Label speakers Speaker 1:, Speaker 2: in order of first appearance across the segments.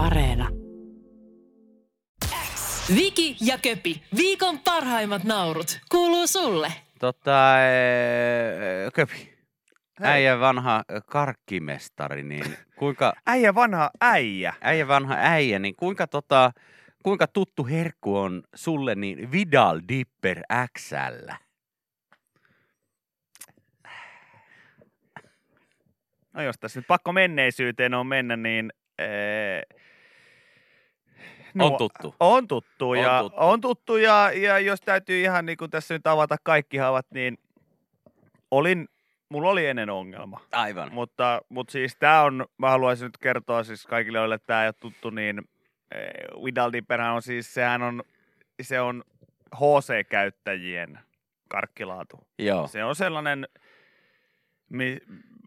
Speaker 1: Areena.
Speaker 2: Viki ja Köpi, viikon parhaimmat naurut, kuuluu sulle.
Speaker 3: Tota, ee, Köpi, äijä vanha karkkimestari, niin kuinka,
Speaker 4: Äijä vanha äijä.
Speaker 3: äijä vanha äijä, niin kuinka tota, kuinka tuttu herkku on sulle niin Vidal Dipper XL?
Speaker 4: No jos tässä nyt pakko menneisyyteen on mennä, niin... Ee,
Speaker 3: On tuttu.
Speaker 4: On tuttu,
Speaker 3: On
Speaker 4: ja,
Speaker 3: tuttu.
Speaker 4: on tuttu ja, ja jos täytyy ihan niin kuin tässä nyt avata kaikki havat, niin olin, mulla oli ennen ongelma.
Speaker 3: Aivan.
Speaker 4: Mutta, mutta siis tämä on, mä haluaisin nyt kertoa siis kaikille, joille tämä ei ole tuttu, niin eh, Vidal Dipperhän on siis, sehän on, se on HC-käyttäjien karkkilaatu.
Speaker 3: Joo.
Speaker 4: Se on sellainen, mi,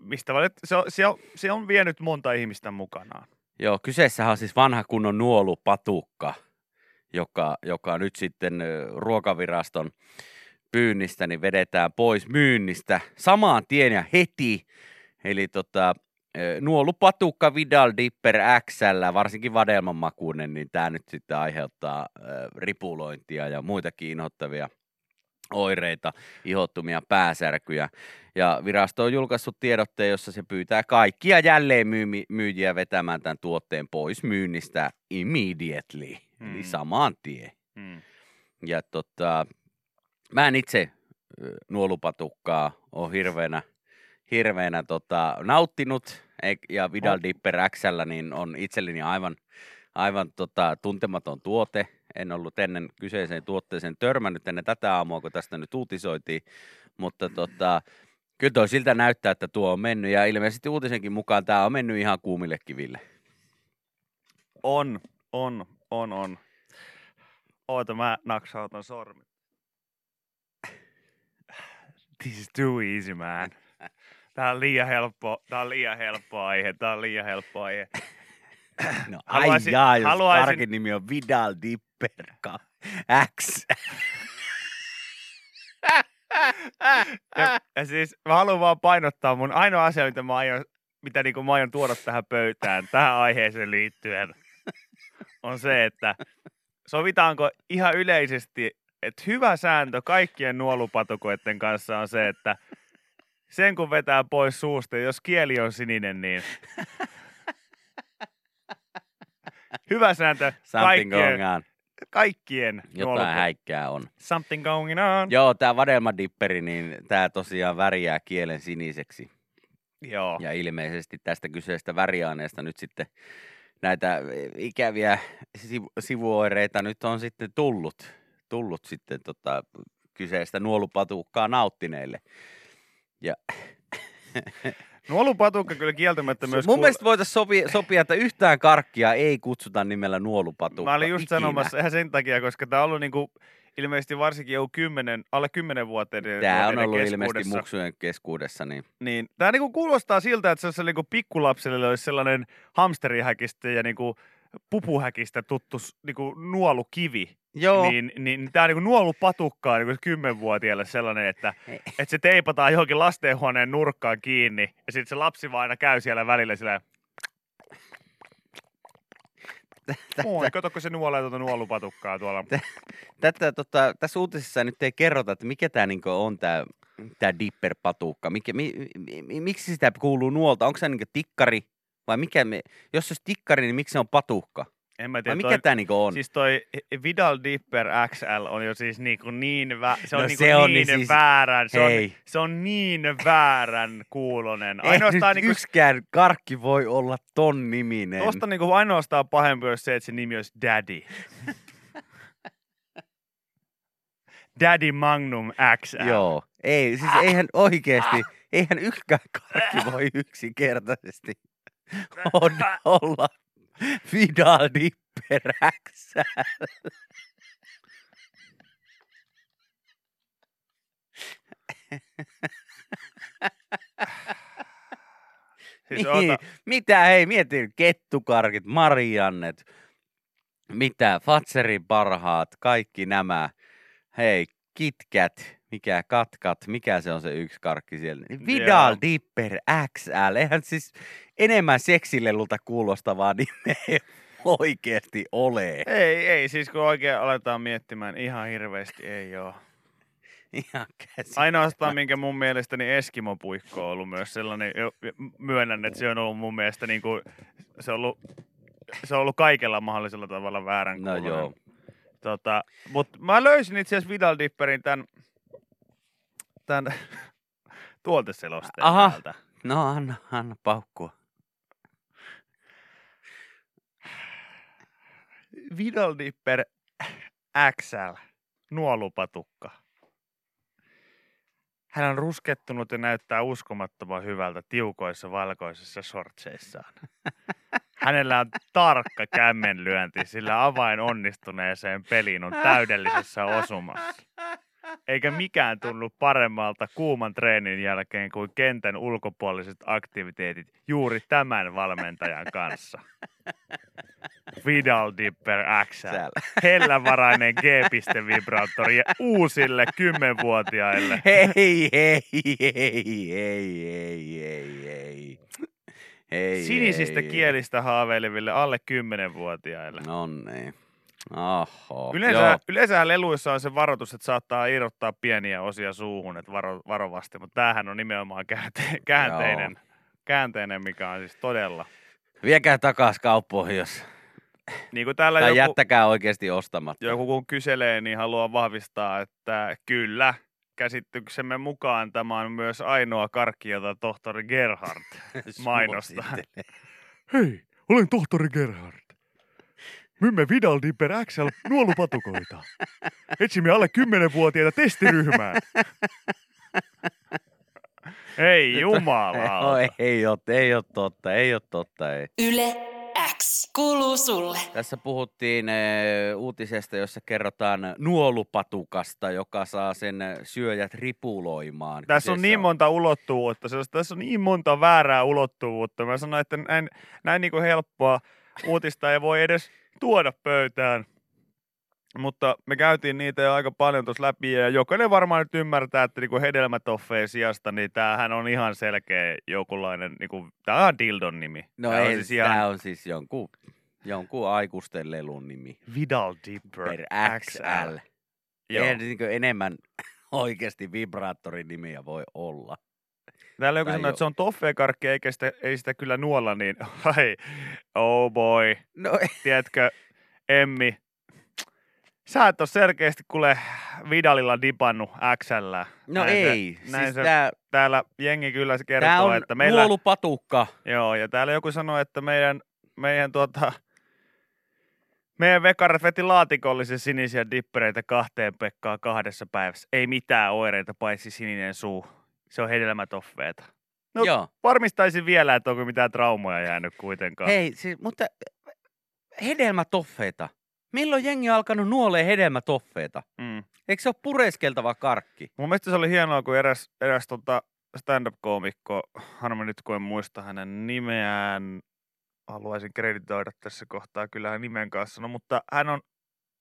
Speaker 4: mistä valit, se, on, se, on, se on vienyt monta ihmistä mukanaan.
Speaker 3: Joo, kyseessähän on siis vanha kunnon nuolupatukka, joka, joka nyt sitten ruokaviraston pyynnistä niin vedetään pois myynnistä samaan tien ja heti. Eli tota, nuolupatukka Vidal Dipper XL, varsinkin vadelman makuinen, niin tämä nyt sitten aiheuttaa ripulointia ja muitakin inhottavia oireita, ihottumia pääsärkyjä. Ja virasto on julkaissut tiedotteen, jossa se pyytää kaikkia jälleen myyjiä vetämään tämän tuotteen pois myynnistä immediately, mm. eli
Speaker 4: Mm.
Speaker 3: samaan tien.
Speaker 4: Hmm.
Speaker 3: Ja tota, mä en itse nuolupatukkaa ole hirveänä, hirveänä tota, nauttinut, ja Vidal
Speaker 4: On.
Speaker 3: Dipper XL niin on itselleni aivan, aivan tota, tuntematon tuote. En ollut ennen kyseiseen tuotteeseen törmännyt ennen tätä aamua, kun tästä nyt uutisoitiin, mutta tota, kyllä toi siltä näyttää, että tuo on mennyt, ja ilmeisesti uutisenkin mukaan tämä on mennyt ihan kuumille kiville.
Speaker 4: On, on, on, on. Oota, mä naksautan sormi. This is too easy, man. Tää on liian helppo, tää on liian helppo aihe, tää on liian helppo aihe.
Speaker 3: No
Speaker 4: Haluaisin-
Speaker 3: ai jaa, jos
Speaker 4: haluaisin-
Speaker 3: karkin nimi on Vidal Dipper ka- X.
Speaker 4: Ja, ja siis mä haluan vaan painottaa mun ainoa asia, mitä mä aion, mitä niinku mä aion tuoda tähän pöytään, tähän aiheeseen liittyen, on se, että sovitaanko ihan yleisesti, että hyvä sääntö kaikkien nuolupatukoiden kanssa on se, että sen kun vetää pois suusta, jos kieli on sininen, niin hyvä sääntö
Speaker 3: Something going
Speaker 4: kaikkien,
Speaker 3: on.
Speaker 4: kaikkien
Speaker 3: Jotain
Speaker 4: nuolupa-
Speaker 3: häikkää on.
Speaker 4: Something going on.
Speaker 3: Joo, tää vadelmadipperi, niin tää tosiaan värjää kielen siniseksi.
Speaker 4: Joo.
Speaker 3: Ja ilmeisesti tästä kyseisestä väriaineesta nyt sitten näitä ikäviä sivu- sivuoireita nyt on sitten tullut, tullut sitten tota kyseistä nuolupatukkaa nauttineille. Ja
Speaker 4: Nuolupatukka kyllä kieltämättä myös...
Speaker 3: mun
Speaker 4: kuul-
Speaker 3: mielestä voitaisiin sopia, sopia, että yhtään karkkia ei kutsuta nimellä nuolupatukka.
Speaker 4: Mä olin just
Speaker 3: ikinä.
Speaker 4: sanomassa ihan sen takia, koska tämä on ollut niinku, ilmeisesti varsinkin joku 10, alle 10 vuoteen.
Speaker 3: Tämä on ollut ilmeisesti muksujen keskuudessa, niin
Speaker 4: Niin, tämä niinku kuulostaa siltä, että se on niinku pikkulapselle olisi sellainen hamsterihäkistä ja niinku pupuhäkistä tuttu niinku nuolukivi.
Speaker 3: Joo.
Speaker 4: Niin, niin tämä niinku nuolupatukka on niinku 10-vuotiaalle sellainen, että, että se teipataan johonkin lastenhuoneen nurkkaan kiinni ja sitten se lapsi vaan aina käy siellä välillä sillä Oi, katsokko se nuolee tuota nuolupatukkaa tuolla.
Speaker 3: Tätä, tota, tässä uutisessa nyt ei kerrota, että mikä tämä niinku on tämä tää dipper-patukka. Mikä, mi, mi, miksi sitä kuuluu nuolta? Onko se niinku tikkari vai mikä? Me, jos se olisi tikkari, niin miksi se on patukka?
Speaker 4: En mä
Speaker 3: Vai
Speaker 4: tiedä,
Speaker 3: mikä
Speaker 4: toi,
Speaker 3: tämä niinku on?
Speaker 4: siis toi Vidal Dipper XL on jo siis niinku niin, vä- se on
Speaker 3: No
Speaker 4: niinku
Speaker 3: se on
Speaker 4: niin
Speaker 3: niin siis-
Speaker 4: väärän, se on, se on niin väärän kuulonen.
Speaker 3: Ei
Speaker 4: Ainoastaan niinku,
Speaker 3: yksikään karkki voi olla ton niminen.
Speaker 4: tosta niinku ainoastaan pahempi olisi se, että se nimi olisi Daddy. Daddy Magnum XL.
Speaker 3: Joo. Ei, siis eihän oikeesti, eihän yksikään karkki voi yksinkertaisesti olla Vidal Dipper XL.
Speaker 4: Siis
Speaker 3: niin,
Speaker 4: ota,
Speaker 3: mitä hei, mieti kettukarkit, Mariannet, mitä, Fatserin parhaat, kaikki nämä, hei, KitKat, mikä katkat, mikä se on se yksi karkki siellä, niin Vidal
Speaker 4: Joo.
Speaker 3: Dipper XL, eihän siis enemmän seksilelulta kuulostavaa nimeä oikeasti ole.
Speaker 4: Ei, ei, siis kun oikein aletaan miettimään, ihan hirveästi ei ole.
Speaker 3: Ihan.
Speaker 4: Ainoastaan, minkä mun mielestäni Eskimo-puikko on ollut myös sellainen, jo- myönnän, että se on ollut mun mielestä niin kuin, se on ollut, se on ollut kaikella mahdollisella tavalla väärän
Speaker 3: No
Speaker 4: kuuloinen.
Speaker 3: joo.
Speaker 4: Tota, mutta mä löysin itse asiassa Vidal Dipperin tämän, tämän tuoteselosteen
Speaker 3: Aha.
Speaker 4: täältä.
Speaker 3: No anna, anna paukkua.
Speaker 4: Vidal Dipper XL, nuolupatukka. Hän on ruskettunut ja näyttää uskomattoman hyvältä tiukoissa valkoisissa shortseissaan. Hänellä on tarkka kämmenlyönti, sillä avain onnistuneeseen peliin on täydellisessä osumassa. Eikä mikään tunnu paremmalta kuuman treenin jälkeen kuin kentän ulkopuoliset aktiviteetit juuri tämän valmentajan kanssa. Vidal Dipper XL. Hellävarainen G-vibraattori uusille kymmenvuotiaille.
Speaker 3: Hei, hei, hei, hei, hei, hei, hei. Hei,
Speaker 4: Sinisistä
Speaker 3: hei.
Speaker 4: kielistä haaveileville alle 10-vuotiaille.
Speaker 3: No niin. Oho.
Speaker 4: Yleensä,
Speaker 3: Joo.
Speaker 4: yleensä leluissa on se varoitus, että saattaa irrottaa pieniä osia suuhun, että varo, varovasti, mutta tämähän on nimenomaan käänte, käänteinen, käänteinen, mikä on siis todella.
Speaker 3: Viekää takas kauppoihin, jos...
Speaker 4: Niin kuin täällä
Speaker 3: Tai
Speaker 4: joku,
Speaker 3: jättäkää oikeasti ostamatta.
Speaker 4: joku kun kyselee, niin haluan vahvistaa, että kyllä, käsityksemme mukaan tämä on myös ainoa karkki, jota tohtori Gerhard mainostaa. Hei, olen tohtori Gerhard. Myymme Vidal Dipper XL nuolupatukoita. Etsimme alle 10-vuotiaita testiryhmään. Ei jumala.
Speaker 3: No, ei, ei, ole, ei ole totta, ei ole totta, ei.
Speaker 2: Yle X kuuluu sulle.
Speaker 3: Tässä puhuttiin eh, uutisesta, jossa kerrotaan nuolupatukasta, joka saa sen eh, syöjät ripuloimaan.
Speaker 4: Tässä on niin monta ulottuvuutta, se- tässä on niin monta väärää ulottuvuutta. Mä sanoin, että näin, näin niin kuin helppoa uutista ei voi edes tuoda pöytään. Mutta me käytiin niitä jo aika paljon tuossa läpi ja jokainen varmaan nyt ymmärtää, että niinku hedelmätoffeen sijasta, niin tämähän on ihan selkeä jokinlainen, niinku, tämä on Dildon nimi.
Speaker 3: No
Speaker 4: Tää on
Speaker 3: ei,
Speaker 4: siis
Speaker 3: siis tämä on siis jonkun, jonkun aikuisten lelun nimi.
Speaker 4: Vidal Dipper
Speaker 3: Per XL.
Speaker 4: Joo.
Speaker 3: Eihän niin enemmän oikeasti vibraattorin nimiä voi olla.
Speaker 4: Täällä joku
Speaker 3: jo-
Speaker 4: että se on toffeekarkki, eikä sitä, ei sitä kyllä nuolla, niin ai, oh boy,
Speaker 3: No
Speaker 4: tiedätkö, Emmi, sä et ole selkeästi kuule Vidalilla dipannut XL.
Speaker 3: No
Speaker 4: näin
Speaker 3: ei,
Speaker 4: Se, näin
Speaker 3: siis
Speaker 4: se,
Speaker 3: tää,
Speaker 4: täällä jengi kyllä se
Speaker 3: tää
Speaker 4: kertoo,
Speaker 3: on
Speaker 4: että meillä...
Speaker 3: nuolupatukka.
Speaker 4: Joo, ja täällä joku sanoi, että meidän, meidän tuota, meidän vekarat veti laatikollisen sinisiä dippereitä kahteen pekkaa kahdessa päivässä. Ei mitään oireita, paitsi sininen suu. Se on hedelmätoffeeta. No,
Speaker 3: Joo.
Speaker 4: Varmistaisin vielä, että onko mitään traumoja jäänyt kuitenkaan.
Speaker 3: Hei, siis, mutta hedelmätoffeita. Milloin jengi on alkanut nuolee hedelmätoffeita?
Speaker 4: Mm.
Speaker 3: Eikö se ole pureskeltava karkki?
Speaker 4: Mun mielestä se oli hienoa, kun eräs, eräs tota stand-up-koomikko, harmi nyt kun en muista hänen nimeään, haluaisin kreditoida tässä kohtaa kyllä hän nimen kanssa, no, mutta hän on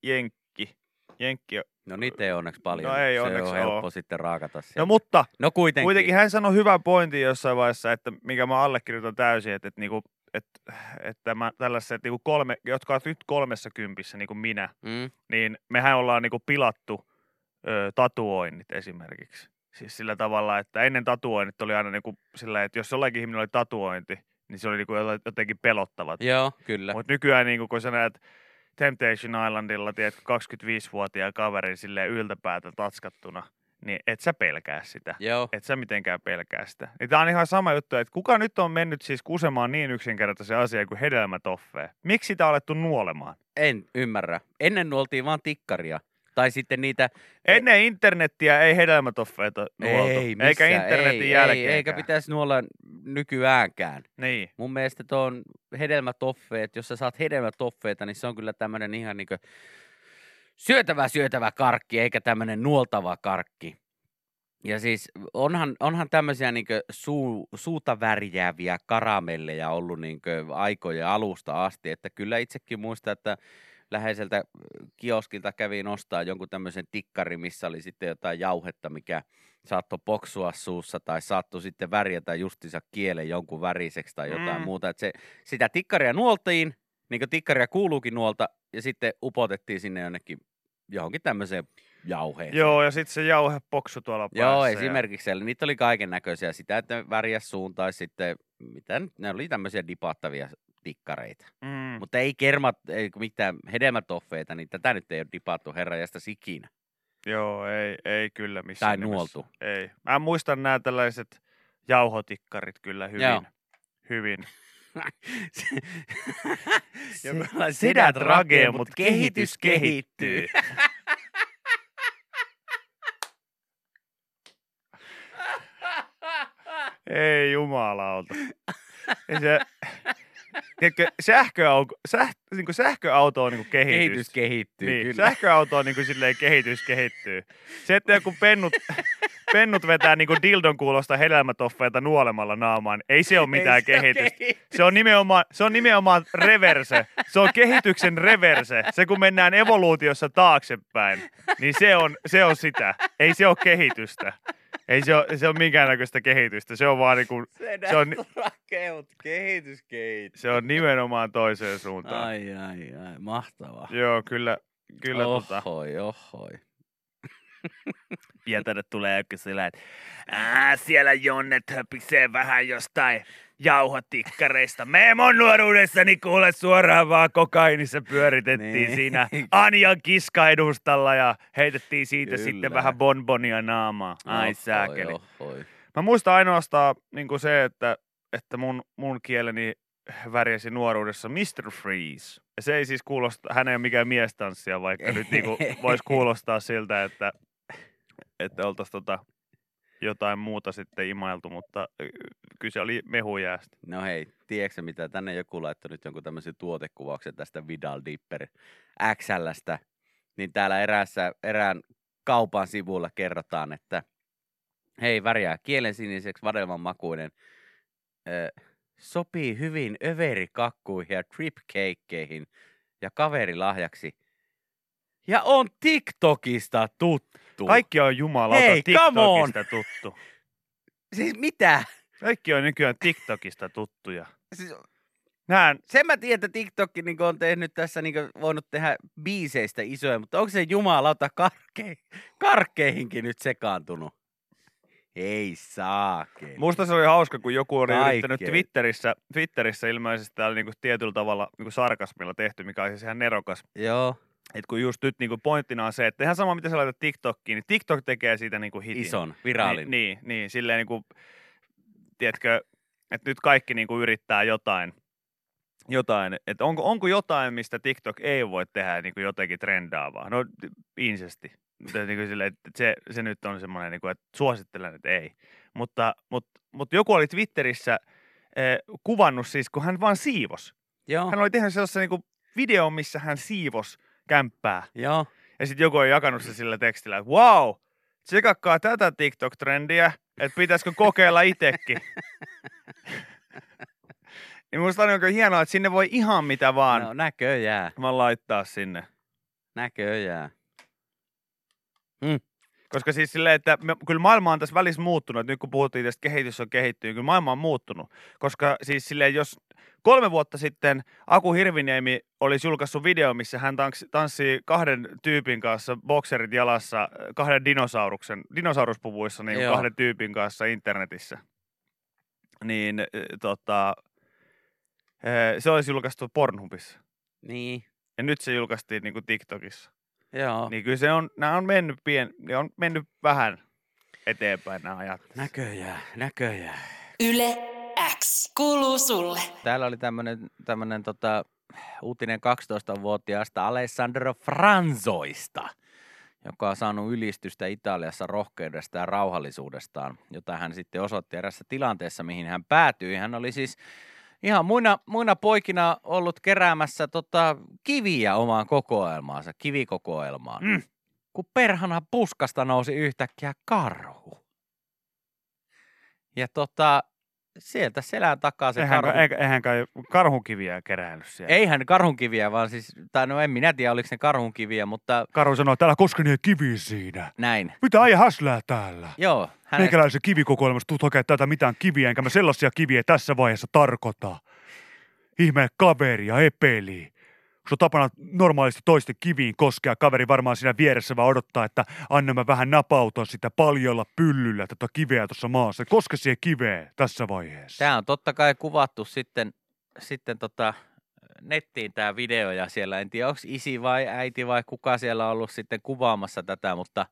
Speaker 4: Jenkki. Jenkki.
Speaker 3: No niitä ei onneksi paljon.
Speaker 4: No ei
Speaker 3: se
Speaker 4: onneksi
Speaker 3: on helppo
Speaker 4: oo.
Speaker 3: sitten raakata sieltä.
Speaker 4: No mutta
Speaker 3: no kuitenkin.
Speaker 4: kuitenkin hän sanoi hyvän pointin jossain vaiheessa, että mikä mä allekirjoitan täysin, että, että, niinku, että, että mä tällaiset, niinku kolme, jotka ovat nyt kolmessa kympissä, niin kuin minä,
Speaker 3: Mm.
Speaker 4: niin mehän ollaan niinku pilattu ö, tatuoinnit esimerkiksi. Siis sillä tavalla, että ennen tatuoinnit oli aina niinku sillä, että jos jollakin ihminen oli tatuointi, niin se oli niinku jotenkin pelottavat.
Speaker 3: Joo, kyllä.
Speaker 4: Mutta nykyään niinku, kun sä näet Temptation Islandilla, tiedätkö, 25-vuotiaan kaverin silleen yltäpäätä tatskattuna, niin et sä pelkää sitä.
Speaker 3: Joo.
Speaker 4: Et sä mitenkään pelkää sitä. Niin tää on ihan sama juttu, että kuka nyt on mennyt siis kusemaan niin yksinkertaisen asian kuin hedelmätoffee? Miksi sitä on alettu nuolemaan?
Speaker 3: En ymmärrä. Ennen nuoltiin vaan tikkaria. Tai sitten niitä...
Speaker 4: Ennen internettiä ei hedelmätoffeita nuoltu.
Speaker 3: Ei,
Speaker 4: eikä
Speaker 3: missään,
Speaker 4: internetin
Speaker 3: ei,
Speaker 4: jälkeen.
Speaker 3: Ei, eikä pitäisi nuolla nykyäänkään.
Speaker 4: Niin.
Speaker 3: Mun mielestä tuon hedelmätoffeet, jos sä saat hedelmätoffeita, niin se on kyllä tämmönen ihan niinku syötävä syötävä karkki, eikä tämmönen nuoltava karkki. Ja siis onhan, onhan tämmöisiä niinku suu, suuta värjääviä karamelleja ollut niinku aikojen alusta asti, että kyllä itsekin muistan, että läheiseltä kioskilta kävin ostaa jonkun tämmöisen tikkari, missä oli sitten jotain jauhetta, mikä saattoi poksua suussa tai saattoi sitten värjätä justiinsa kielen jonkun väriseksi tai jotain
Speaker 4: Mm.
Speaker 3: muuta. Että se, sitä tikkaria nuoltiin, niin kuin tikkaria kuuluukin nuolta, ja sitten upotettiin sinne jonnekin johonkin tämmöiseen jauheeseen.
Speaker 4: Joo, ja sitten se jauhepoksu tuolla
Speaker 3: Joo,
Speaker 4: päässä.
Speaker 3: esimerkiksi siellä. Niitä oli kaiken näköisiä. Sitä, että värjäs suun tai sitten, mitä nyt- ne oli tämmöisiä dipattavia tikkareita.
Speaker 4: Ja, mm.
Speaker 3: Mutta ei kermat, ei mitään hedelmätoffeita, niin tätä nyt ei ole dipattu herra jästä ikinä.
Speaker 4: Joo, ei, ei kyllä missään
Speaker 3: Tai
Speaker 4: nimessä.
Speaker 3: nuoltu.
Speaker 4: Ei. Mä muistan nämä tällaiset jauhotikkarit kyllä hyvin.
Speaker 3: Joo.
Speaker 4: Hyvin.
Speaker 3: Joku
Speaker 4: Sedät ragee, mut kehitys kehittyy. Ei jumalauta. Ei se, tiedätkö, sähköauto, säh, niin kuin sähköauto on niin kuin kehitys.
Speaker 3: Kehitys kehittyy,
Speaker 4: niin,
Speaker 3: kyllä.
Speaker 4: sähköauto on niin kuin silleen kehitys kehittyy. Se, että joku pennut, pennut vetää niin kuin dildon kuulosta hedelmätoffeita nuolemalla naamaan, ei se ole mitään
Speaker 3: Ei se
Speaker 4: kehitystä.
Speaker 3: kehitys.
Speaker 4: Se on, nimenomaan, se on nimenomaan reverse. Se on kehityksen reverse. Se kun mennään evoluutiossa taaksepäin, niin se on, se on sitä. Ei se ole kehitystä. Ei se ole, se ole minkäännäköistä kehitystä. Se on vaan niinku, se on,
Speaker 3: rakeut, kehitys kehittyy.
Speaker 4: se on nimenomaan toiseen suuntaan.
Speaker 3: Ai, ai, ai, mahtavaa.
Speaker 4: Joo, kyllä, kyllä tota,
Speaker 3: ohoi, ohoi.
Speaker 4: tänne tulee joku sillä, että Ää, siellä Jonnet höpisee vähän jostain jauhotikkareista. Me mun nuoruudessani kuule suoraan vaan kokainissa pyöritettiin
Speaker 3: Niin.
Speaker 4: siinä Anjan kiskaedustalla ja heitettiin siitä
Speaker 3: Kyllä.
Speaker 4: sitten vähän bonbonia naamaa. Ai
Speaker 3: Ohoi,
Speaker 4: sääkeli.
Speaker 3: ohoi.
Speaker 4: Mä muistan ainoastaan niin se, että, että mun, mun kieleni värjäsi nuoruudessa Mr. Freeze. Ja se ei siis kuulosta, hän ei ole mikään miestanssia, vaikka nyt niinku voisi kuulostaa siltä, että, että oltaisiin tota jotain muuta sitten imailtu, mutta kyse oli mehujäästä.
Speaker 3: No hei, tiedätkö mitä? Tänne joku laittoi nyt jonkun tämmöisen tuotekuvauksen tästä Vidal Dipper XLstä. Niin täällä eräässä, erään kaupan sivulla kerrotaan, että hei, värjää kielen siniseksi vadelman makuinen. Ö, sopii hyvin överikakkuihin ja tripkeikkeihin ja kaverilahjaksi. Ja on TikTokista tuttu.
Speaker 4: Kaikki on jumalauta
Speaker 3: Hei, come on!
Speaker 4: TikTokista tuttu.
Speaker 3: Siis mitä?
Speaker 4: Kaikki on nykyään TikTokista tuttuja.
Speaker 3: Siis
Speaker 4: Nää,
Speaker 3: sen mä tiedän, että TikTok niin on tehnyt tässä niin voinut tehdä biiseistä isoja, mutta onko se jumalauta karke, karkkeihinkin nyt sekaantunut? Ei saakeli.
Speaker 4: Musta se oli hauska, kun joku oli yrittänyt
Speaker 3: Kaikkea.
Speaker 4: Twitterissä, Twitterissä ilmeisesti täällä niinku tietyllä tavalla niinku sarkasmilla tehty, mikä on siis ihan nerokas.
Speaker 3: Joo,
Speaker 4: Et kun just nyt niinku pointtina on se, että ihan sama mitä sä laitat TikTokkiin, niin TikTok tekee siitä niinku hitin.
Speaker 3: ison, viraalin.
Speaker 4: Niin, niin, niin silleen niinku, tiedätkö, että nyt kaikki niinku yrittää jotain, jotain, että onko, onko jotain, mistä TikTok ei voi tehdä niinku jotenkin trendaavaa? No insesti. Mutta Niinku silleen, että se, se nyt on semmoinen, niinku, että suosittelen, että ei. Mutta, mutta, mutta joku oli Twitterissä eh, kuvannut siis, kun hän vaan siivos.
Speaker 3: Joo,
Speaker 4: Hän oli tehnyt sellaisen niinku videon, missä hän siivos kämppää.
Speaker 3: joo.
Speaker 4: Ja sitten joku on jakanut se sillä tekstillä, että wow, tsekakkaa tätä TikTok-trendiä, että pitäisikö kokeilla itekin. niin musta on oikein hienoa, että sinne voi ihan mitä vaan
Speaker 3: No näköjään,
Speaker 4: vaan laittaa sinne.
Speaker 3: näköjään.
Speaker 4: Koska siis silleen, että me, kyllä maailma on tässä välissä muuttunut, että nyt kun puhuttiin tästä kehitys on kehittynyt, kyllä maailma on muuttunut. Koska siis silleen, jos kolme vuotta sitten Aku Hirviniemi olisi julkaissut video, missä hän tanssii kahden tyypin kanssa, bokserit jalassa, kahden dinosauruksen, dinosauruspuvuissa niin
Speaker 3: Joo.
Speaker 4: kahden tyypin kanssa internetissä, niin äh, tota, äh, se olisi julkaistu Pornhubissa.
Speaker 3: Niin,
Speaker 4: Ja nyt se julkaistiin niin kuin TikTokissa.
Speaker 3: Joo.
Speaker 4: Niin kyllä se on, nämä on mennyt, pien, ne on mennyt vähän eteenpäin nämä ajat.
Speaker 3: Näköjään, näköjään.
Speaker 2: Yle X kuuluu sulle.
Speaker 3: Täällä oli tämmönen, tämmönen tota, uutinen 12-vuotiaasta Alessandro Franzoista, joka on saanut ylistystä Italiassa rohkeudesta ja rauhallisuudestaan, jota hän sitten osoitti erässä tilanteessa, mihin hän päätyi. Hän oli siis ihan muina, muina poikina ollut keräämässä tota, kiviä omaan kokoelmaansa, kivikokoelmaan.
Speaker 4: Mm.
Speaker 3: Kun perhana puskasta nousi yhtäkkiä karhu. Ja tota, sieltä selän takaa se
Speaker 4: Eihän,
Speaker 3: karhu.
Speaker 4: eihän, eihän kai karhukiviä kerännyt siellä.
Speaker 3: Eihän karhunkiviä, vaan siis, tai no en minä tiedä, oliko ne karhunkiviä, mutta
Speaker 4: Karhu sanoi, että älä koske kiviä siinä.
Speaker 3: näin.
Speaker 4: Mitä äijä häslää täällä?
Speaker 3: Joo, hän,
Speaker 4: Meikäläisen kivikokoelmasta tuut hakea täältä mitään kiviä, enkä mä sellaisia kiviä tässä vaiheessa tarkoita. ihme kaveri ja epeli. On tapana normaalisti toisten kiviin koskea. Kaveri varmaan siinä vieressä vaan odottaa, että anna mä vähän napautan sitä paljolla pyllyllä tätä kiveä tuossa maassa. Koske siihen kiveen tässä vaiheessa.
Speaker 5: Tämä on totta kai kuvattu sitten, sitten tota, nettiin tämä video ja siellä en tiedä, onko isi vai äiti vai kuka siellä on ollut sitten kuvaamassa tätä, mutta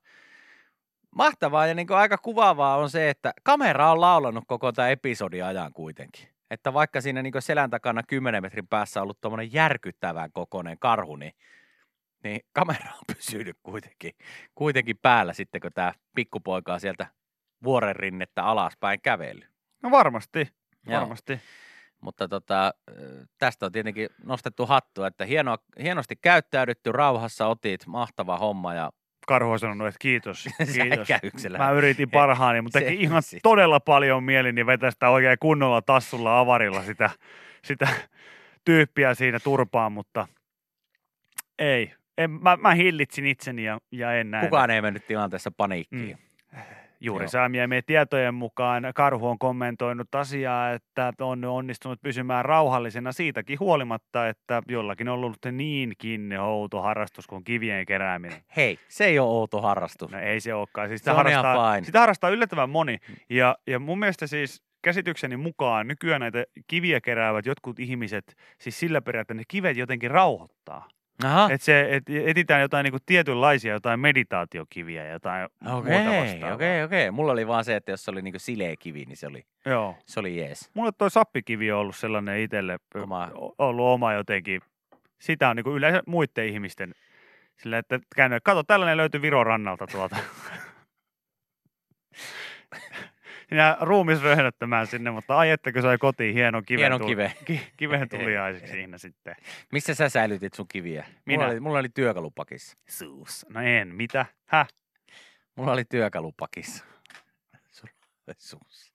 Speaker 5: mahtavaa ja niin kuin aika kuvaavaa on se, että kamera on laulanut koko tämä episodin ajan kuitenkin. Että vaikka siinä niin selän takana 10 metrin päässä on ollut tuommoinen järkyttävän kokoinen karhu, niin, niin kamera on pysynyt kuitenkin, kuitenkin päällä sitten, kun tämä pikkupoika on sieltä vuoren rinnettä alaspäin kävellyt.
Speaker 4: No varmasti,
Speaker 5: Joo.
Speaker 4: varmasti.
Speaker 5: Mutta tota, tästä on tietenkin nostettu hattu, että hieno, hienosti käyttäydytty, rauhassa otit, mahtava homma ja
Speaker 4: Karhu on sanonut, että kiitos, kiitos. Mä yritin parhaani, mutta teki ihan todella paljon mieli niin vetää sitä oikein kunnolla tassulla avarilla sitä, sitä tyyppiä siinä turpaan, mutta ei. En, mä, mä hillitsin itseni ja, ja en näin.
Speaker 5: Kukaan ei mennyt tilanteessa paniikkiin.
Speaker 4: Mm. Juuri
Speaker 5: Joo.
Speaker 4: saamiemme tietojen mukaan Karhu on kommentoinut asiaa, että on onnistunut pysymään rauhallisena siitäkin huolimatta, että jollakin on ollut niinkin outo harrastus kuin kivien kerääminen.
Speaker 5: Hei, se ei ole outo harrastus.
Speaker 4: No ei se olekaan. Siis
Speaker 5: Se
Speaker 4: sitä,
Speaker 5: ihan
Speaker 4: harrastaa, sitä harrastaa yllättävän moni. Ja, ja mun mielestä siis käsitykseni mukaan nykyään näitä kiviä keräävät jotkut ihmiset, siis sillä periaatteella ne kivet jotenkin rauhoittaa.
Speaker 5: Aha,
Speaker 4: Että se, et, etitään jotain niinku tietynlaisia, jotain meditaatiokiviä, jotain muuta
Speaker 5: okei,
Speaker 4: vastaavaa.
Speaker 5: okei, okei. Mulla oli vaan se, että jos se oli niinku sileä kivi, niin se oli,
Speaker 4: Joo.
Speaker 5: se oli jees.
Speaker 4: Mulle toi sappikivi on ollut sellainen itselle,
Speaker 5: Oma.
Speaker 4: ollut oma jotenkin. Sitä on niinku yleensä muiden ihmisten sillä, että käynyt, kato, tällainen löytyi Viron rannalta tuolta. Sinä ruumis röhnöttämään sinne, mutta ai ettekö sai kotiin hienon kiven,
Speaker 5: Hienon
Speaker 4: tuli-
Speaker 5: kiven.
Speaker 4: ki, kiven tuliaiseksi siinä sitten.
Speaker 5: Missä sä säilytit sun kiviä?
Speaker 4: Minä.
Speaker 5: Mulla oli, mulla oli työkalupakissa.
Speaker 4: Suus. No en, mitä? Häh?
Speaker 5: Mulla oli työkalupakissa. Suussa.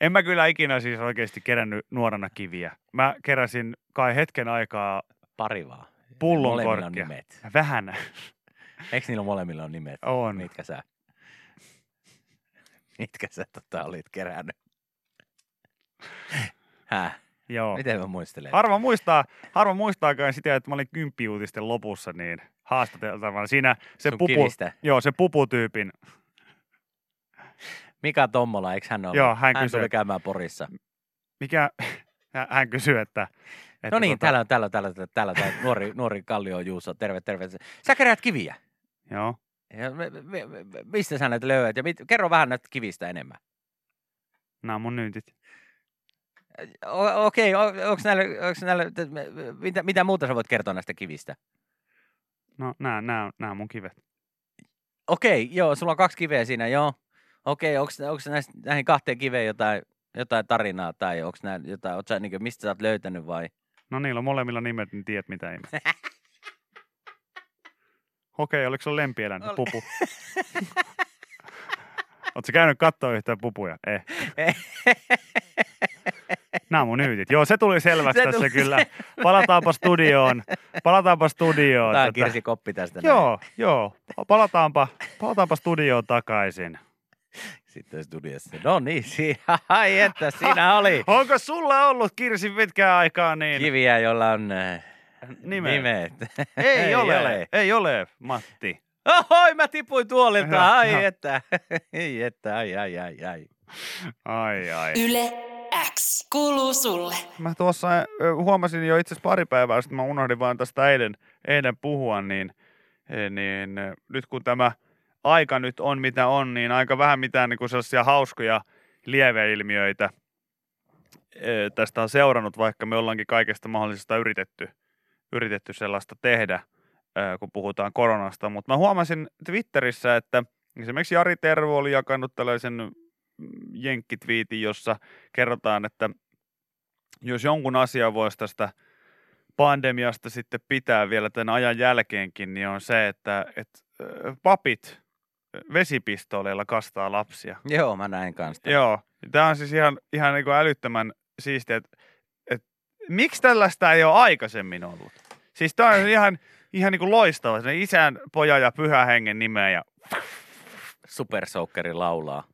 Speaker 4: En mä kyllä ikinä siis oikeasti kerännyt nuorena kiviä. Mä keräsin kai hetken aikaa
Speaker 5: Pari vaan.
Speaker 4: pullon korkea. Vähän
Speaker 5: Eikö niillä molemmilla on nimet?
Speaker 4: on.
Speaker 5: Mitkä sä? Mitkä sä tota olit kerännyt? Häh?
Speaker 4: Joo.
Speaker 5: Miten mä muistelen?
Speaker 4: Harva muistaa, harva muistaakaan sitä, että mä olin kymppiuutisten lopussa niin haastateltavana. Siinä se
Speaker 5: Sun
Speaker 4: pupu,
Speaker 5: kivistä.
Speaker 4: joo, se puputyypin,
Speaker 5: Mika Tommola, eikö hän ole?
Speaker 4: Joo, hän
Speaker 5: hän
Speaker 4: kysyi,
Speaker 5: tuli käymään Porissa.
Speaker 4: mikä, hän- kysyy, että... että
Speaker 5: No niin,
Speaker 4: tota-
Speaker 5: täällä on, täällä on, täällä on, täällä on tää nuori, nuori Kallio Juuso, terve, terve. Sä keräät kiviä.
Speaker 4: Joo.
Speaker 5: Ja me, me, me, mistä sä näitä löydät? Ja mit, kerro vähän näistä kivistä enemmän.
Speaker 4: Nämä on mun nyntit.
Speaker 5: O- Okei, okay, onko näillä, onks näillä mitä, mitä muuta sä voit kertoa näistä kivistä?
Speaker 4: No, nämä, nämä, nämä on mun kivet.
Speaker 5: Okei, joo, sulla on kaksi kiveä siinä, joo. Okei, onko näistä, näihin kahteen kiveen jotain, jotain tarinaa tai onko jotain, oot sä, niin mistä sä oot löytänyt vai?
Speaker 4: No niillä on molemmilla nimet, niin tiedät mitä ihme. Okei, oliko se lempieläin,
Speaker 5: Oli.
Speaker 4: pupu? Oletko käynyt katsoa yhtään pupuja? Eh. Nämä on mun nyytit. Joo, se tuli selväksi
Speaker 5: Se
Speaker 4: tässä
Speaker 5: tuli
Speaker 4: kyllä. Palataanpa studioon. Palataanpa studioon.
Speaker 5: Tämä on
Speaker 4: tätä.
Speaker 5: Kirsi Koppi tästä. näin.
Speaker 4: Joo, joo. Palataanpa, palataanpa studioon takaisin.
Speaker 5: Sitten studiossa. No niin, siinä, ai että siinä oli
Speaker 4: Onko sulla ollut Kirsi pitkään aikaa niin
Speaker 5: kiviä, jolla on äh,
Speaker 4: nimet?
Speaker 5: nimet.
Speaker 4: Ei,
Speaker 5: Ei
Speaker 4: ole.
Speaker 5: ole.
Speaker 4: Ei ole, Matti.
Speaker 5: Ohoi, mä tipuin tuolilta, ai
Speaker 4: joo.
Speaker 5: että, ai että, ai ai ai ai.
Speaker 4: Ai ai.
Speaker 2: Yle X kuuluu sulle.
Speaker 4: Mä tuossa huomasin jo itse pari päivää sitten, mä unohdin vaan tästä eilen, eilen puhua, niin, eh, niin nyt kun tämä aika nyt on mitä on, niin aika vähän mitään niin kuin sellaisia hauskoja lieveilmiöitä ö, tästä on seurannut, vaikka me ollaankin kaikesta mahdollisesta yritetty, yritetty sellaista tehdä, kun puhutaan koronasta. Mutta mä huomasin Twitterissä, että esimerkiksi Jari Tervo oli jakanut tällaisen mm, jenkkitviitin, jossa kerrotaan, että jos jonkun asian voisi tästä pandemiasta sitten pitää vielä tämän ajan jälkeenkin, niin on se, että, että papit ö, vesipistooleilla kastaa lapsia.
Speaker 5: Joo, mä näin kanssa.
Speaker 4: Joo, tämä on siis ihan, ihan niin älyttömän siistiä, että, että miksi tällaista ei ole aikaisemmin ollut? Siis tämä on ihan, ihan niin kuin loistava, se isän, pojan ja pyhän hengen nimeä ja
Speaker 5: Super Soakkeri laulaa.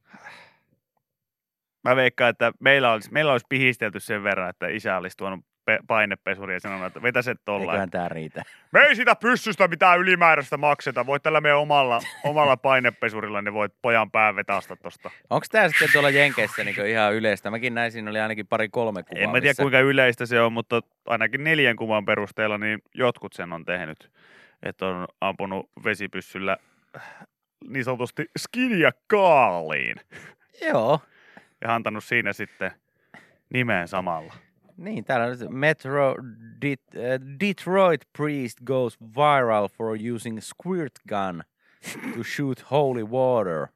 Speaker 4: Mä veikkaan, että meillä olisi, meillä olisi pihistelty sen verran, että isä olisi tuonut pe- painepesuri ja sanonut, että vetä se tollaan.
Speaker 5: Eiköhän tää riitä.
Speaker 4: Me ei sitä pyssystä mitään ylimääräistä makseta. Voit tällä meidän omalla, omalla painepesurilla, niin voit pojan pään vetasta tosta.
Speaker 5: Onko tää sitten tuolla Jenkeissä niin ihan yleistä? Mäkin näin, siinä oli ainakin pari kolme kuvaa.
Speaker 4: En mä tiedä
Speaker 5: missä-
Speaker 4: kuinka yleistä se on, mutta ainakin neljän kuvan perusteella niin jotkut sen on tehnyt. Että on ampunut vesipyssyllä niin sanotusti skinja kaaliin
Speaker 5: Joo.
Speaker 4: ja antanut siinä sitten nimeen samalla.
Speaker 5: Niin, täällä on Metro Det, äh, Detroit priest goes viral for using squirt gun to shoot holy water.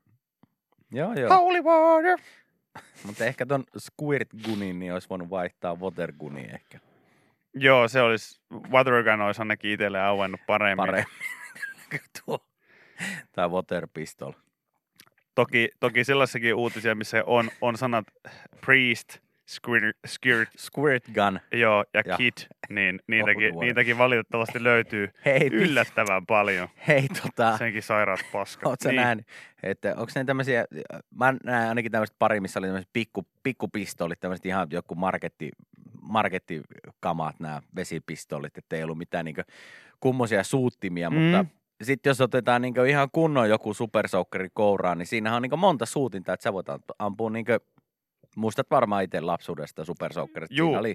Speaker 5: Joo, joo.
Speaker 4: Holy water!
Speaker 5: Mutta ehkä ton squirt gunin niin olisi voinut vaihtaa water guniin ehkä
Speaker 4: Joo, se olisi, Watergun olisi ainakin itselle auennut paremmin.
Speaker 5: paremmin. Tuo. Tai water pistol.
Speaker 4: Toki, toki sellaisiakin uutisia, missä on, on sanat priest, squirt, skirt,
Speaker 5: Squirt gun.
Speaker 4: joo, ja,
Speaker 5: Ja.
Speaker 4: kid, niin niitäkin, niitäkin valitettavasti löytyy
Speaker 5: Hei,
Speaker 4: yllättävän paljon.
Speaker 5: hei tota.
Speaker 4: Senkin sairaat paskat.
Speaker 5: Oletko niin. nähnyt, että onko ne tämmöisiä, mä näen ainakin tämmöiset pari, missä oli tämmöiset pikku, pikkupistoolit, tämmöiset ihan joku marketti, markettikamat, nämä vesipistoolit, että ei ollut mitään niinku kummosia suuttimia,
Speaker 4: Mm.
Speaker 5: mutta sitten jos otetaan niinku ihan kunnon joku supersoukkeri kouraan, niin siinähän on niinku monta suutinta, että sä voit amp- ampua niinku, muistat varmaan itse lapsuudesta supersoukkerista.
Speaker 4: Juu.
Speaker 5: Siinä oli,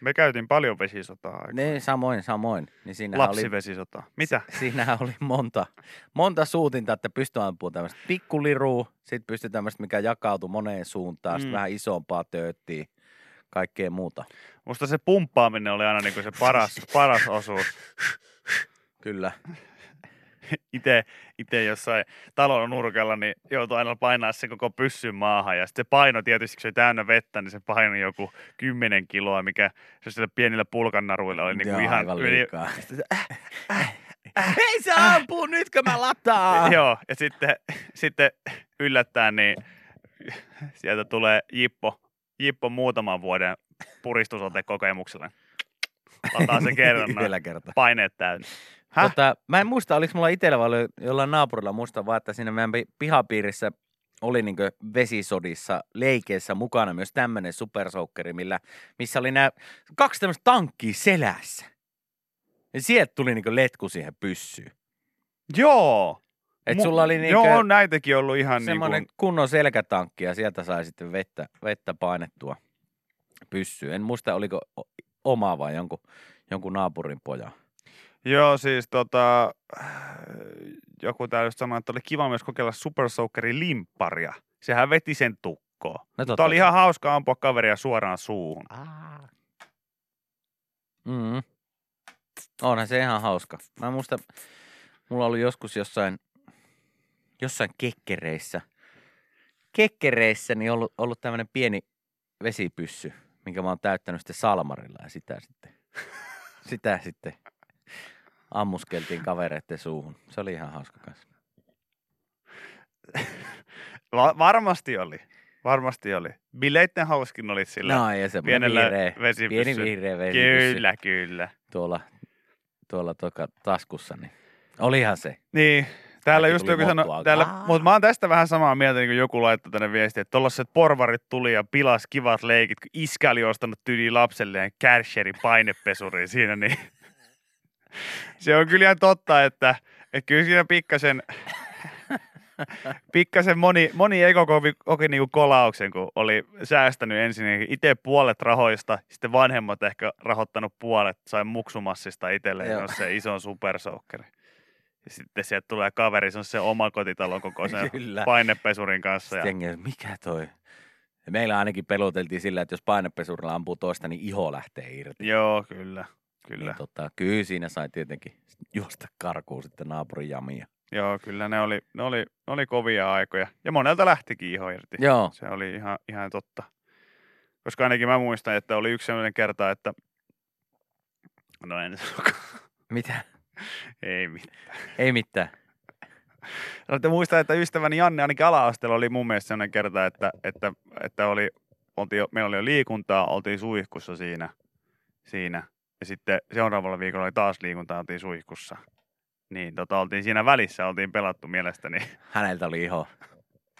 Speaker 4: Me käytiin paljon vesisotaa
Speaker 5: ne samoin, samoin. Niin siinähän oli,
Speaker 4: Lapsivesisota. Mitä?
Speaker 5: siinähän oli monta, monta suutinta, että pystyi ampumaan tämmöistä pikkulirua, sitten pystyi tämmöistä, mikä jakautui moneen suuntaan, sitten
Speaker 4: Mm.
Speaker 5: vähän isompaa tööttiä, kaikkea muuta.
Speaker 4: Musta se pumppaaminen oli aina niinku se paras, paras osuus.
Speaker 5: Kyllä.
Speaker 4: Ite, ite jossain talon nurkalla, niin joutui aina painaa se koko pyssyn maahan. Ja sitten se paino tietysti, kun se oli täynnä vettä, niin se painoi joku 10 kiloa, mikä se pienillä pulkannaruilla oli niinku
Speaker 5: Joo,
Speaker 4: ihan yli,
Speaker 5: liikaa. Hei sä ampuu nyt, kun mä lataan!
Speaker 4: Joo, ja sitten, sitten yllättäen niin sieltä tulee Jippo, Jippo muutaman vuoden puristusotekokemuksella. Lataa se kerran,
Speaker 5: Yhdellä kertaa.
Speaker 4: paineet täynnä. Häh?
Speaker 5: Tota, mä en muista, oliko mulla itsellä vai jollain naapurilla, muista vaan, että siinä meidän pi- pihapiirissä oli niin vesisodissa leikeissä mukana myös tämmöinen supersoukkeri, millä, missä oli nämä kaksi tämmöistä tankkia selässä. Ja sieltä tuli niin letku siihen pyssyyn.
Speaker 4: Joo.
Speaker 5: Et sulla oli niin
Speaker 4: Joo, on näitäkin ollut ihan
Speaker 5: semmoinen
Speaker 4: niin kuin,
Speaker 5: kunnon selkätankki ja sieltä sai sitten vettä, vettä painettua pyssyyn. En muista, oliko o- oma vai jonkun, jonkun naapurin poja.
Speaker 4: Joo, siis tota, joku täällä just sanoi, että oli kiva myös kokeilla Super Soakerin limpparia. Sehän veti sen tukkoon.
Speaker 5: No
Speaker 4: Mutta oli ihan hauska ampua kaveria suoraan suuhun.
Speaker 5: Mm. Onhan se ihan hauska. Mä muistan, mulla oli joskus jossain, jossain kekkereissä, kekkereissä niin ollut, ollut tämmöinen pieni vesipyssy, minkä mä oon täyttänyt sitten salmarilla ja sitä sitten, sitä sitten ammuskeltiin kavereiden suuhun. Se oli ihan hauska kanssa.
Speaker 4: Va- varmasti oli. Varmasti oli. Bileitten hauskin oli sillä
Speaker 5: No ja semmoinen
Speaker 4: pienellä
Speaker 5: vihreä,
Speaker 4: vesipyssy.
Speaker 5: pieni vihreä vesipyssy
Speaker 4: Kyllä, kyllä.
Speaker 5: tuolla, tuolla toka, taskussa, niin olihan se.
Speaker 4: Niin, täällä
Speaker 5: Kaikki
Speaker 4: just joku sanoi,
Speaker 5: mottua.
Speaker 4: täällä, mutta mä oon tästä vähän samaa mieltä, niin kuin joku laittoi tänne viestiä, että tollaset porvarit tuli ja pilas kivat leikit, kun iskä oli ostanut tyyliin lapselleen Kärcherin painepesuri siinä, niin se on kyllä ihan totta, että, että kyllä siinä pikkasen, pikkasen moni, moni ego koki, koki niinku kolauksen, kun oli säästänyt ensin itse puolet rahoista, sitten vanhemmat ehkä rahoittanut puolet, sai muksumassista itselleen se ison supersoukkeri. Ja sitten sieltä tulee kaveri, se on se oma kotitalon kokoisen
Speaker 5: Kyllä.
Speaker 4: painepesurin kanssa. Ja,
Speaker 5: jengi, mikä toi? Ja meillä ainakin peloteltiin sillä, että jos painepesurilla ampuu toista, niin iho lähtee irti.
Speaker 4: joo, kyllä. Kyllä.
Speaker 5: Niin, tota, kyllä siinä sai tietenkin juosta karkuun sitten naapurin jamia.
Speaker 4: Joo, kyllä ne oli, ne, oli, ne oli kovia aikoja. Ja monelta lähtikin iho irti.
Speaker 5: Joo,
Speaker 4: Se oli ihan, ihan totta. Koska ainakin mä muistan, että oli yksi sellainen kerta, että... No en
Speaker 5: mitä?
Speaker 4: Ei mitään.
Speaker 5: Ei mitään.
Speaker 4: Mutta muistan, että ystäväni Janne ainakin ala-asteella oli mun mielestä sellainen kerta, että, että, että oli, oltiin, meillä oli jo liikuntaa, oltiin suihkussa siinä, siinä. Ja sitten seuraavalla viikolla oli taas liikuntaa, oltiin suihkussa. Niin, tota, oltiin siinä välissä, oltiin pelattu mielestäni.
Speaker 5: Häneltä oli iho.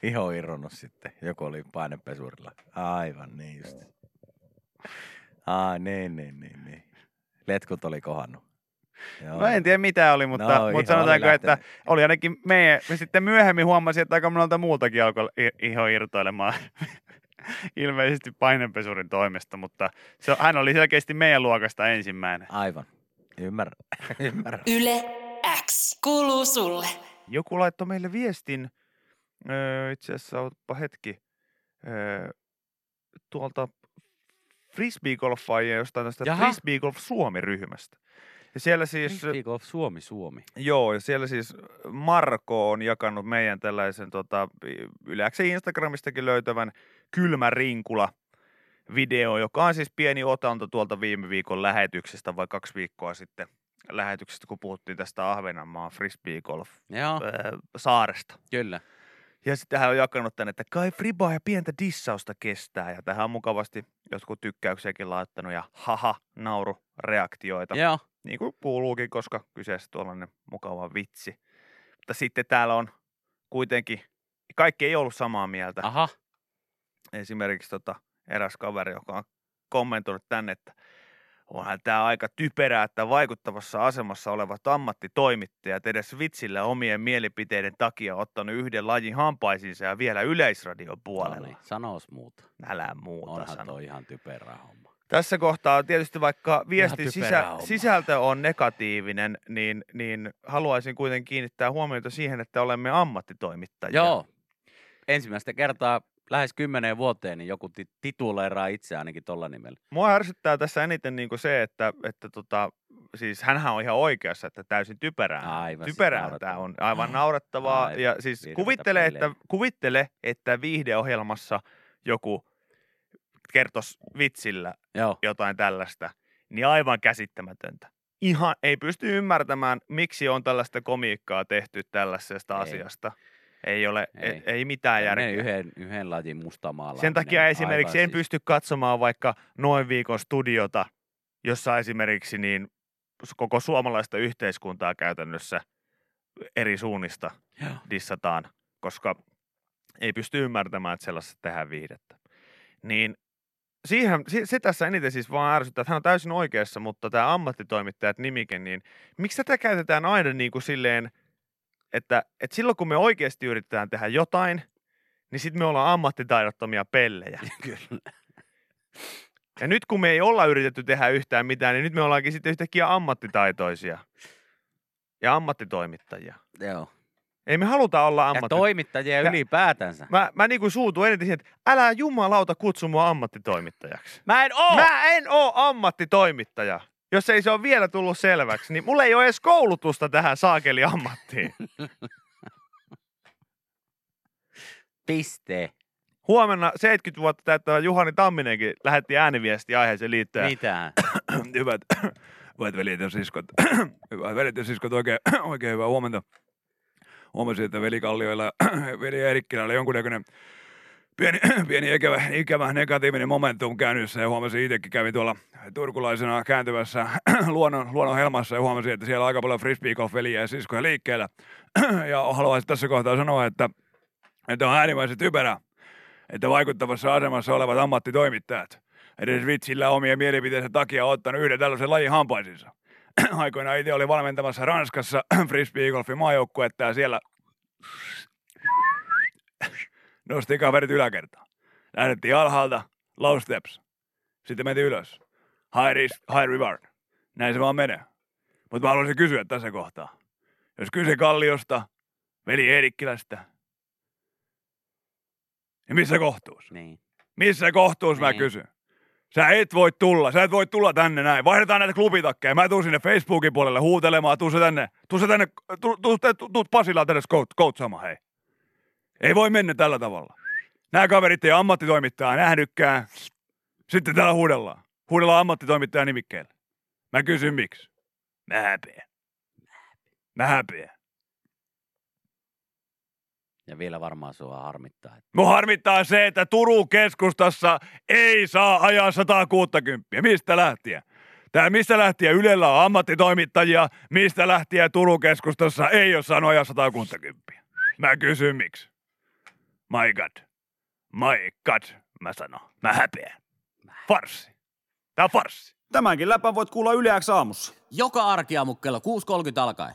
Speaker 3: iho irronnut sitten. Joku oli painepesurilla. Aivan niin just. Ai niin, niin, niin, niin. Letkut oli kohannut. Joo.
Speaker 4: No en tiedä mitä oli, mutta,
Speaker 3: No,
Speaker 4: mutta sanotaanko,
Speaker 3: oli
Speaker 4: että oli ainakin meidän, me sitten myöhemmin huomasin, että aika monelta muultakin alkoi iho irtoilemaan ilmeisesti painepesurin toimesta, mutta se, hän oli selkeästi meidän luokasta ensimmäinen.
Speaker 3: Aivan. Ymmärrän. Ymmärrän.
Speaker 2: Yle X kuuluu sulle.
Speaker 4: Joku laittoi meille viestin, öö, itse asiassa otpa hetki, öö, tuolta frisbeegolfaajia jostain tästä
Speaker 3: Jaha.
Speaker 4: frisbeegolf Suomi-ryhmästä. Ja siellä siis...
Speaker 3: Frisbee Golf Suomi, Suomi.
Speaker 4: Joo, ja siellä siis Marko on jakanut meidän tällaisen tota, yleensä Instagramistakin löytävän kylmä rinkula video, joka on siis pieni otanta tuolta viime viikon lähetyksestä vai kaksi viikkoa sitten lähetyksestä, kun puhuttiin tästä Ahvenanmaan frisbee golf
Speaker 3: Joo,
Speaker 4: ää, saaresta.
Speaker 3: kyllä.
Speaker 4: Ja sitten hän on jakanut tänne, että kai fribaa ja pientä dissausta kestää. Ja tähän on mukavasti jotkut tykkäyksiäkin laittanut ja haha, nauru, reaktioita
Speaker 3: Joo,
Speaker 4: niin kuin kuuluukin, koska kyseessä tuollainen mukava vitsi. Mutta sitten täällä on kuitenkin, kaikki ei ollut samaa mieltä.
Speaker 3: aha.
Speaker 4: Esimerkiksi tota, eräs kaveri, joka on kommentoinut tänne, että onhan tämä aika typerää, että vaikuttavassa asemassa olevat ammattitoimittajat edes vitsillä omien mielipiteiden takia ottanut yhden lajin hampaisiinsa ja vielä yleisradion
Speaker 3: No
Speaker 4: puolella.
Speaker 3: niin, sanois muuta.
Speaker 4: Älä muuta
Speaker 3: Onhan
Speaker 4: sano.
Speaker 3: toi ihan typerä homma.
Speaker 4: Tässä kohtaa tietysti vaikka viestin sisä,
Speaker 3: homma.
Speaker 4: sisältö on negatiivinen, niin, niin haluaisin kuitenkin kiinnittää huomiota siihen, että olemme ammattitoimittajia.
Speaker 3: Joo. Ensimmäistä kertaa lähes kymmeneen vuoteen niin joku ti- tituleeraa itse ainakin tolla nimellä.
Speaker 4: Mua ärsyttää tässä eniten niin kuin se, että, että tota, siis hänhän on ihan oikeassa, että täysin typerää.
Speaker 3: Aivan, siis
Speaker 4: typerää tämä
Speaker 3: naurettavaa.
Speaker 4: on aivan naurettavaa.
Speaker 3: Aivan,
Speaker 4: ja siis kuvittele että, kuvittele, että viihdeohjelmassa joku kertoisi vitsillä
Speaker 3: Joo,
Speaker 4: jotain tällaista, niin aivan käsittämätöntä. Ihan ei pysty ymmärtämään, miksi on tällaista komiikkaa tehty tällaisesta
Speaker 3: Ei.
Speaker 4: asiasta. Ei ole, ei,
Speaker 3: Ei.
Speaker 4: ei mitään järkeä.
Speaker 3: Yhden, yhden lajin mustamaalaaminen.
Speaker 4: Sen takia esimerkiksi en
Speaker 3: siis-
Speaker 4: pysty katsomaan vaikka noin viikon studiota, jossa esimerkiksi niin koko suomalaista yhteiskuntaa käytännössä eri suunnista
Speaker 3: Joo.
Speaker 4: dissataan, koska ei pysty ymmärtämään, että sellaista tehdään viihdettä. Niin siihen, se, se tässä eniten siis vaan ärsyttää, että hän on täysin oikeassa, mutta tämä ammattitoimittajat nimike, niin miksi tätä käytetään aina niin kuin silleen, että, että silloin kun me oikeasti yritetään tehdä jotain, niin sitten me ollaan ammattitaidottomia pellejä.
Speaker 3: Kyllä.
Speaker 4: Ja nyt kun me ei olla yritetty tehdä yhtään mitään, niin nyt me ollaankin sitten yhtäkkiä ammattitaitoisia ja ammattitoimittajia.
Speaker 3: Joo.
Speaker 4: Ei me haluta olla
Speaker 3: Ja
Speaker 4: ammatti...
Speaker 3: toimittajia
Speaker 4: Ja-
Speaker 3: ylipäätänsä.
Speaker 4: Mä, mä niinku suutun eniten siihen, että älä jumalauta kutsu mua ammattitoimittajaksi.
Speaker 3: Mä en oo!
Speaker 4: Mä en oo ammattitoimittaja. Jos ei se ole vielä tullut selväksi, niin mulla ei ole edes koulutusta tähän saakeli ammattiin.
Speaker 3: Piste.
Speaker 4: Huomenna 70 vuotta täyttävä Juhani Tamminenkin lähetti ääniviesti aiheeseen liittyen.
Speaker 3: Mitään.
Speaker 1: hyvät, hyvät veljet ja siskot, hyvät veljet ja siskot, oikein, oikein hyvää huomenta. Huomasin, että veli Kallioilla ja veli Eerikkilä oli jonkunnäköinen pieni, pieni ikävä, ikävä negatiivinen momentum käynnissä ja huomasin itsekin kävin tuolla turkulaisena kääntyvässä luonnon, luonnon helmassa ja huomasin, että siellä on aika paljon frisbeegolf-veliä ja siskoja liikkeellä. ja haluaisin tässä kohtaa sanoa, että, että on äärimmäisen typerä, että vaikuttavassa asemassa olevat ammattitoimittajat edes vitsillä omien mielipiteensä takia ottanut yhden tällaisen lajin hampaisinsa. Aikoinaan itse oli valmentamassa Ranskassa frisbeegolfin maajoukkuetta ja siellä nosti kaverit yläkertaan. Lähdettiin alhaalta, low steps. Sitten mentiin ylös. High risk, high reward. Näin se vaan menee. Mutta mä haluaisin kysyä tässä kohtaa. Jos kyse Kalliosta, veli Eerikkilästä, niin missä kohtuus?
Speaker 3: Niin.
Speaker 1: Missä kohtuus mä
Speaker 3: Niin.
Speaker 1: kysyn? Sä et voi tulla, sä et voi tulla tänne näin. Vaihdetaan näitä klubitakkeja. Mä tuun sinne Facebookin puolelle huutelemaan. Tuu se tänne, tuu se tänne, tuu, tuu, tuu, tuu Pasilaan tänne coach, coachaamaan, hei. Ei voi mennä tällä tavalla. Nämä kaverit ei ammattitoimittajaa nähnytkään. Sitten täällä huudellaan. Huudellaan ammattitoimittajan nimikkeellä. Mä kysyn miksi. Mä häpeän. Mä häpeän.
Speaker 3: Ja vielä varmaan sua harmittaa. Että
Speaker 1: Mua harmittaa se, että Turun keskustassa ei saa ajaa 160. Mistä lähtien? Tää mistä lähtien Ylellä on ammattitoimittajia, mistä lähtien Turun keskustassa ei ole saanut ajaa 160. Mä kysyn miksi. My god. My god, mä sanon. Mä häpeän. Farsi. Tää on farsi.
Speaker 4: Tämänkin läpän voit kuulla Yle X aamussa.
Speaker 6: Joka arkiaamu kello 6.30 alkaen.